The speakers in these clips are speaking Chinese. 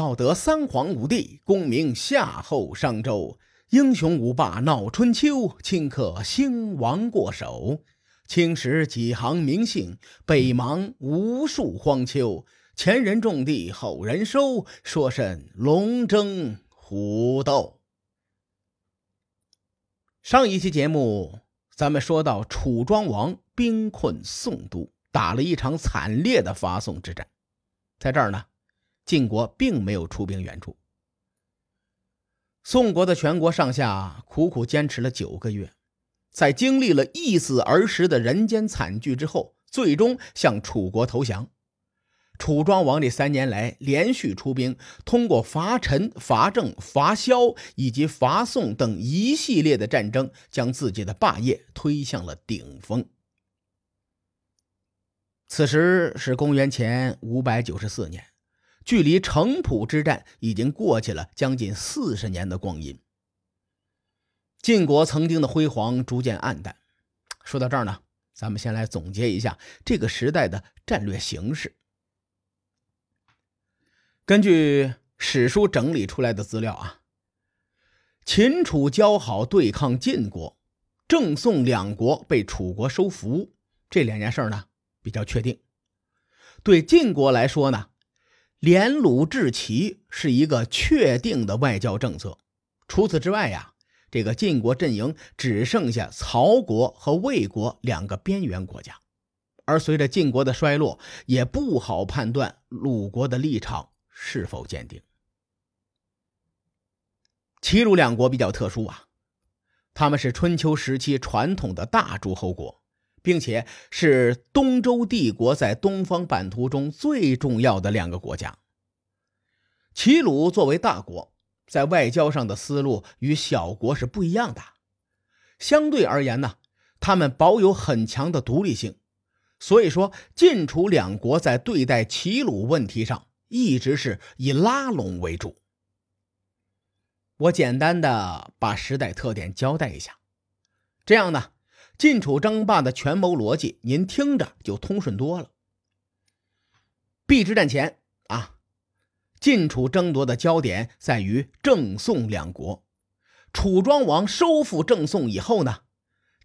道德三皇五帝，功名夏后商周。英雄五霸闹春秋，顷刻兴亡过手。青史几行名姓，北邙无数荒丘。前人种地，后人收，说甚龙争虎斗？上一期节目，咱们说到楚庄王兵困宋都，打了一场惨烈的伐宋之战。在这儿呢。晋国并没有出兵援助，宋国的全国上下苦苦坚持了九个月，在经历了一死而食的人间惨剧之后，最终向楚国投降。楚庄王这三年来连续出兵，通过伐陈、伐郑、伐萧以及伐宋等一系列的战争，将自己的霸业推向了顶峰。此时是公元前五百九十四年。距离城濮之战已经过去了将近四十年的光阴，晋国曾经的辉煌逐渐暗淡。说到这儿呢，咱们先来总结一下这个时代的战略形势。根据史书整理出来的资料啊，秦楚交好对抗晋国，郑宋两国被楚国收服，这两件事呢比较确定。对晋国来说呢。联鲁制齐是一个确定的外交政策。除此之外呀，这个晋国阵营只剩下曹国和魏国两个边缘国家。而随着晋国的衰落，也不好判断鲁国的立场是否坚定。齐鲁两国比较特殊啊，他们是春秋时期传统的大诸侯国，并且是东周帝国在东方版图中最重要的两个国家。齐鲁作为大国，在外交上的思路与小国是不一样的。相对而言呢，他们保有很强的独立性。所以说，晋楚两国在对待齐鲁问题上，一直是以拉拢为主。我简单的把时代特点交代一下，这样呢，晋楚争霸的权谋逻辑，您听着就通顺多了。邲之战前啊。晋楚争夺的焦点在于郑宋两国。楚庄王收复郑宋以后呢，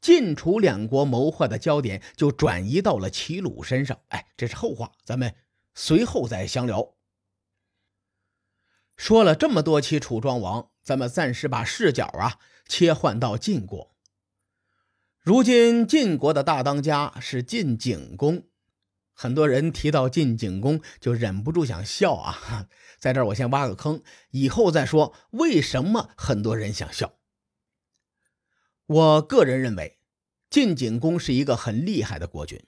晋楚两国谋划的焦点就转移到了齐鲁身上。哎，这是后话，咱们随后再详聊。说了这么多期楚庄王，咱们暂时把视角啊切换到晋国。如今晋国的大当家是晋景公。很多人提到晋景公就忍不住想笑啊，在这儿我先挖个坑，以后再说为什么很多人想笑。我个人认为，晋景公是一个很厉害的国君，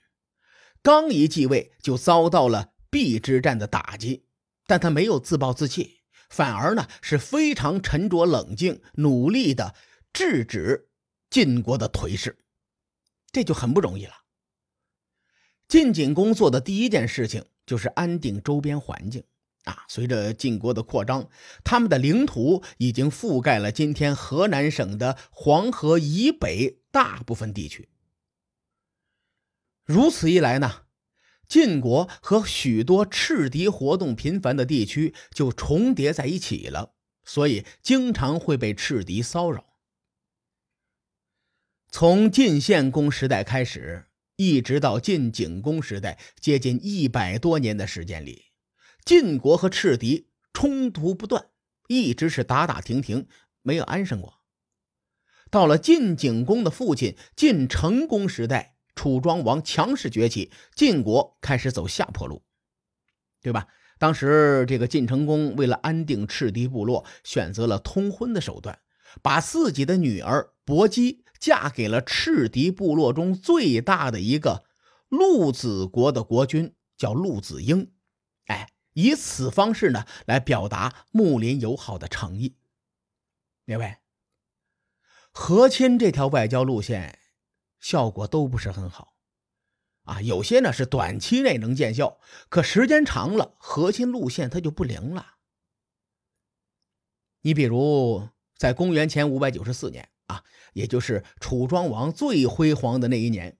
刚一继位就遭到了邲之战的打击，但他没有自暴自弃，反而呢是非常沉着冷静，努力的制止晋国的颓势，这就很不容易了。晋景公做的第一件事情就是安定周边环境啊！随着晋国的扩张，他们的领土已经覆盖了今天河南省的黄河以北大部分地区。如此一来呢，晋国和许多赤敌活动频繁的地区就重叠在一起了，所以经常会被赤敌骚扰。从晋献公时代开始。一直到晋景公时代，接近一百多年的时间里，晋国和赤狄冲突不断，一直是打打停停，没有安生过。到了晋景公的父亲晋成公时代，楚庄王强势崛起，晋国开始走下坡路，对吧？当时这个晋成公为了安定赤狄部落，选择了通婚的手段，把自己的女儿薄姬。嫁给了赤狄部落中最大的一个陆子国的国君，叫陆子婴。哎，以此方式呢来表达睦邻友好的诚意。各位，和亲这条外交路线效果都不是很好啊。有些呢是短期内能见效，可时间长了，和亲路线它就不灵了。你比如在公元前五百九十四年。啊，也就是楚庄王最辉煌的那一年，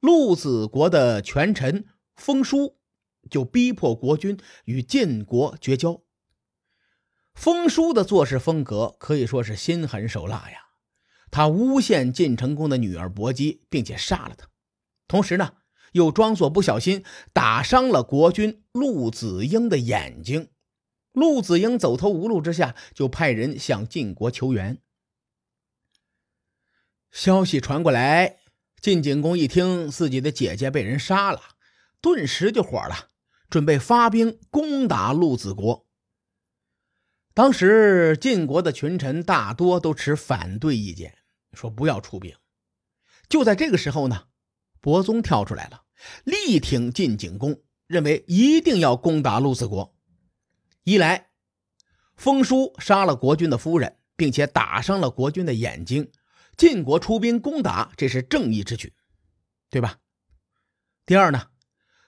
陆子国的权臣封叔就逼迫国君与晋国绝交。封叔的做事风格可以说是心狠手辣呀。他诬陷晋成公的女儿薄姬，并且杀了他，同时呢，又装作不小心打伤了国君陆子婴的眼睛。陆子婴走投无路之下，就派人向晋国求援。消息传过来，晋景公一听自己的姐姐被人杀了，顿时就火了，准备发兵攻打陆子国。当时晋国的群臣大多都持反对意见，说不要出兵。就在这个时候呢，伯宗跳出来了，力挺晋景公，认为一定要攻打陆子国。一来，封叔杀了国君的夫人，并且打伤了国君的眼睛，晋国出兵攻打，这是正义之举，对吧？第二呢，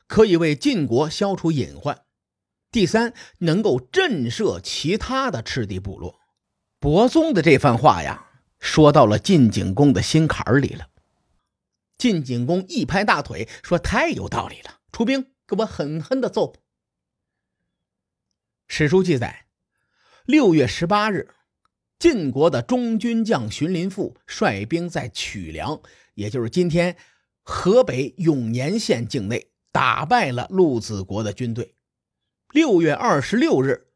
可以为晋国消除隐患。第三，能够震慑其他的赤地部落。伯宗的这番话呀，说到了晋景公的心坎里了。晋景公一拍大腿，说：“太有道理了，出兵，给我狠狠的揍！”史书记载，六月十八日，晋国的中军将荀林父率兵在曲梁，也就是今天河北永年县境内，打败了陆子国的军队。六月二十六日，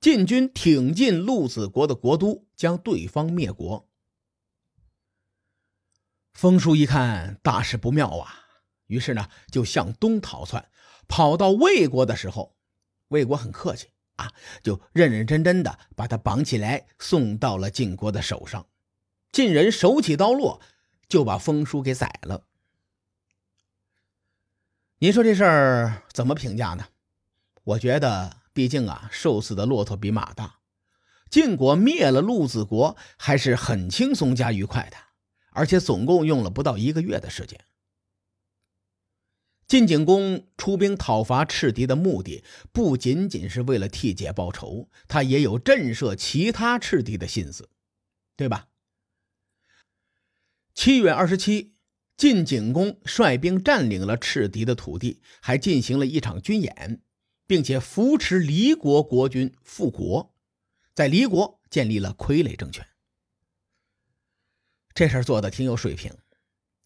晋军挺进陆子国的国都，将对方灭国。风叔一看大事不妙啊，于是呢就向东逃窜。跑到魏国的时候，魏国很客气，就认认真真的把他绑起来，送到了晋国的手上。晋人手起刀落，就把封叔给宰了。您说这事儿怎么评价呢？我觉得，毕竟啊，瘦死的骆驼比马大。晋国灭了陆子国，还是很轻松加愉快的，而且总共用了不到一个月的时间。晋景公出兵讨伐赤狄的目的，不仅仅是为了替姐报仇，他也有震慑其他赤狄的心思，对吧？七月二十七，晋景公率兵占领了赤狄的土地，还进行了一场军演。并且扶持离国国君复国，在离国建立了傀儡政权。这事做的挺有水平，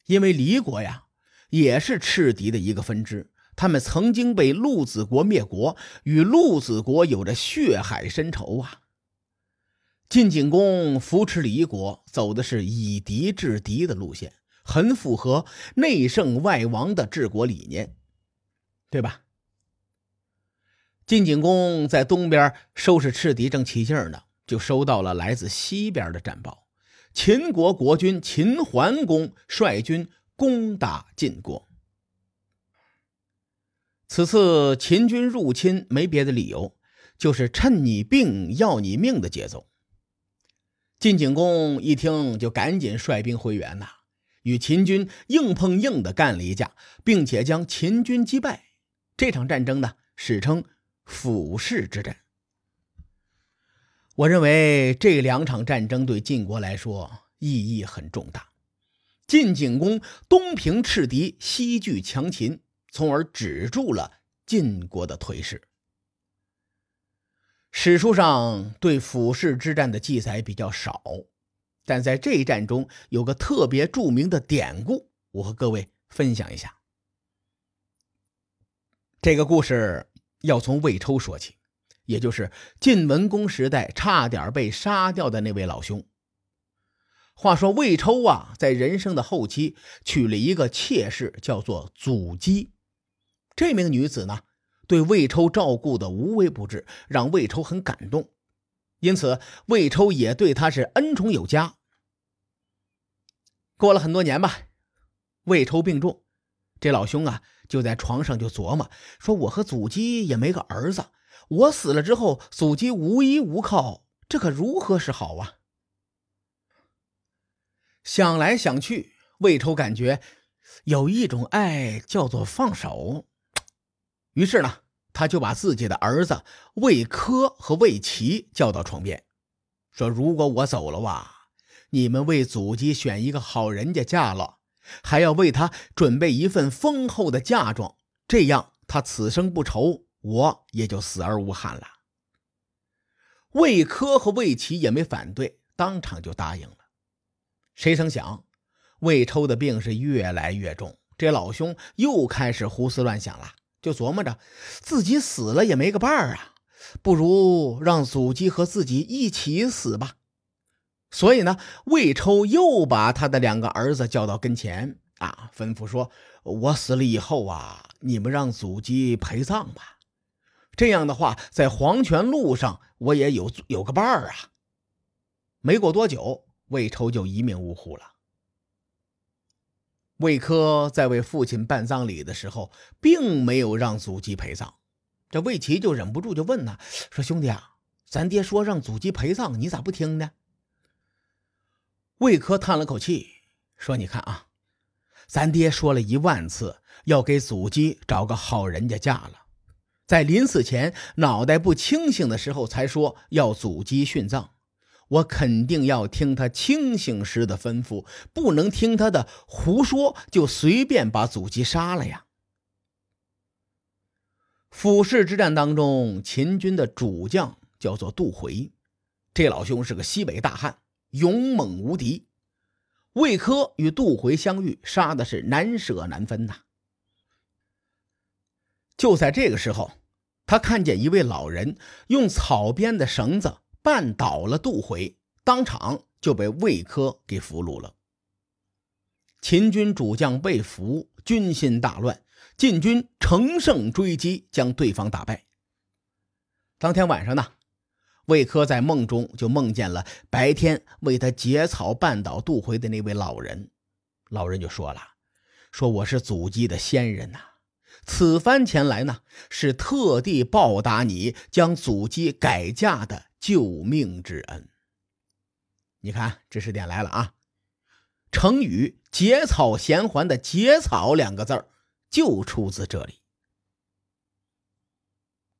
因为离国呀也是赤狄的一个分支，他们曾经被陆子国灭国，与陆子国有着血海深仇啊。晋景公扶持离国，走的是以敌制敌的路线，很符合内圣外王的治国理念，对吧？晋景公在东边收拾赤敌正起劲呢，就收到了来自西边的战报：秦国国君秦桓公率军攻打晋国。此次秦军入侵没别的理由，就是趁你病要你命的节奏。晋景公一听，就赶紧率兵回援呐，与秦军硬碰硬的干了一架，并且将秦军击败。这场战争呢，史称。俯视之战，我认为这两场战争对晋国来说意义很重大。晋景公东平赤敌，西拒强秦，从而止住了晋国的颓势。史书上对俯视之战的记载比较少，但在这一战中有个特别著名的典故，我和各位分享一下。这个故事。要从魏抽说起，也就是晋文公时代差点被杀掉的那位老兄。话说魏抽啊，在人生的后期娶了一个妾室，叫做祖姬。这名女子呢，对魏抽照顾的无微不至，让魏抽很感动，因此魏抽也对她是恩宠有加。过了很多年吧，魏抽病重，这老兄啊。就在床上就琢磨，说我和祖姬也没个儿子，我死了之后，祖姬无依无靠，这可如何是好啊？想来想去，魏抽感觉有一种爱叫做放手，于是呢，他就把自己的儿子魏科和魏齐叫到床边，说：“如果我走了哇，你们为祖姬选一个好人家嫁了。”还要为他准备一份丰厚的嫁妆，这样他此生不愁，我也就死而无憾了。魏科和魏齐也没反对，当场就答应了。谁成想，魏抽的病是越来越重，这老兄又开始胡思乱想了，就琢磨着自己死了也没个伴儿啊，不如让祖姬和自己一起死吧。所以呢，魏抽又把他的两个儿子叫到跟前啊，吩咐说：“我死了以后啊，你们让祖姬陪葬吧。这样的话，在黄泉路上我也有有个伴儿啊。”没过多久。魏抽就一命呜呼了。魏科在为父亲办葬礼的时候，并没有让祖姬陪葬。这魏齐就忍不住就问呐：“说兄弟啊，咱爹说让祖姬陪葬，你咋不听呢？”魏科叹了口气说：“你看啊，咱爹说了一万次要给祖姬找个好人家嫁了，在临死前脑袋不清醒的时候才说要祖姬殉葬。”我肯定要听他清醒时的吩咐，不能听他的胡说，就随便把祖籍杀了呀。府试之战当中，秦军的主将叫做杜回，这老兄是个西北大汉，勇猛无敌。魏科与杜回相遇，杀的是难舍难分呐。就在这个时候，他看见一位老人用草编的绳子。绊倒了杜回，当场就被魏科给俘虏了。秦军主将被俘，军心大乱，晋军乘胜追击，将对方打败。当天晚上呢，魏科在梦中就梦见了白天为他结草绊倒杜回的那位老人，老人就说了：“说我是祖基的先人呐，此番前来呢，是特地报答你将祖基改嫁的。”救命之恩，你看知识点来了啊！成语“结草衔环”的“结草”两个字儿就出自这里。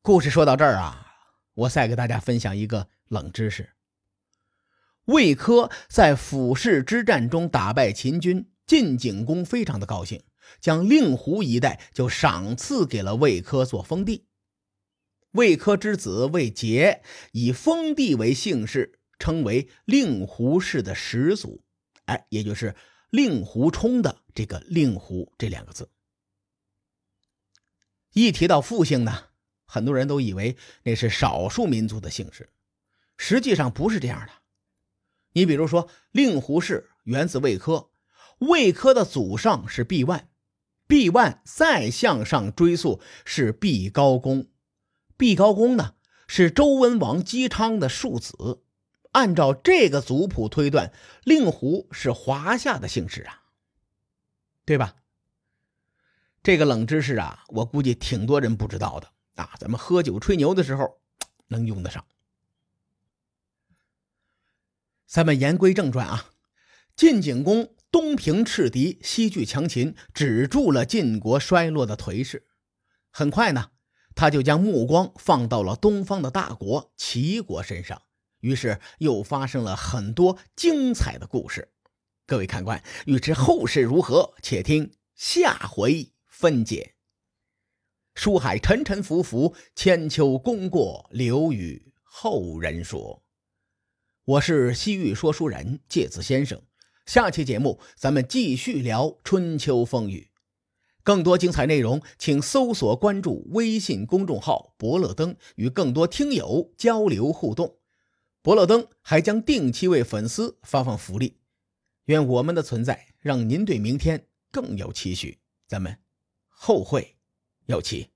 故事说到这儿啊，我再给大家分享一个冷知识：魏科在府试之战中打败秦军，晋景公非常的高兴，将令狐一带就赏赐给了魏科做封地。魏科之子魏杰以封地为姓氏，称为令狐氏的始祖，哎，也就是令狐冲的这个“令狐”这两个字。一提到复姓呢，很多人都以为那是少数民族的姓氏，实际上不是这样的。你比如说，令狐氏源自魏科，魏科的祖上是毕万，毕万再向上追溯是毕高公。毕高公呢是周文王姬昌的庶子，按照这个族谱推断，令狐是华夏的姓氏啊，对吧？这个冷知识啊，我估计挺多人不知道的啊，咱们喝酒吹牛的时候能用得上。咱们言归正传啊，晋景公东平赤敌，西拒强秦，止住了晋国衰落的颓势，很快呢。他就将目光放到了东方的大国齐国身上，于是又发生了很多精彩的故事。各位看官，欲知后事如何，且听下回分解。书海沉沉浮浮，千秋功过留与后人说。我是西域说书人介子先生，下期节目咱们继续聊春秋风雨。更多精彩内容，请搜索关注微信公众号“伯乐灯”，与更多听友交流互动。伯乐灯还将定期为粉丝发放福利。愿我们的存在让您对明天更有期许。咱们后会有期。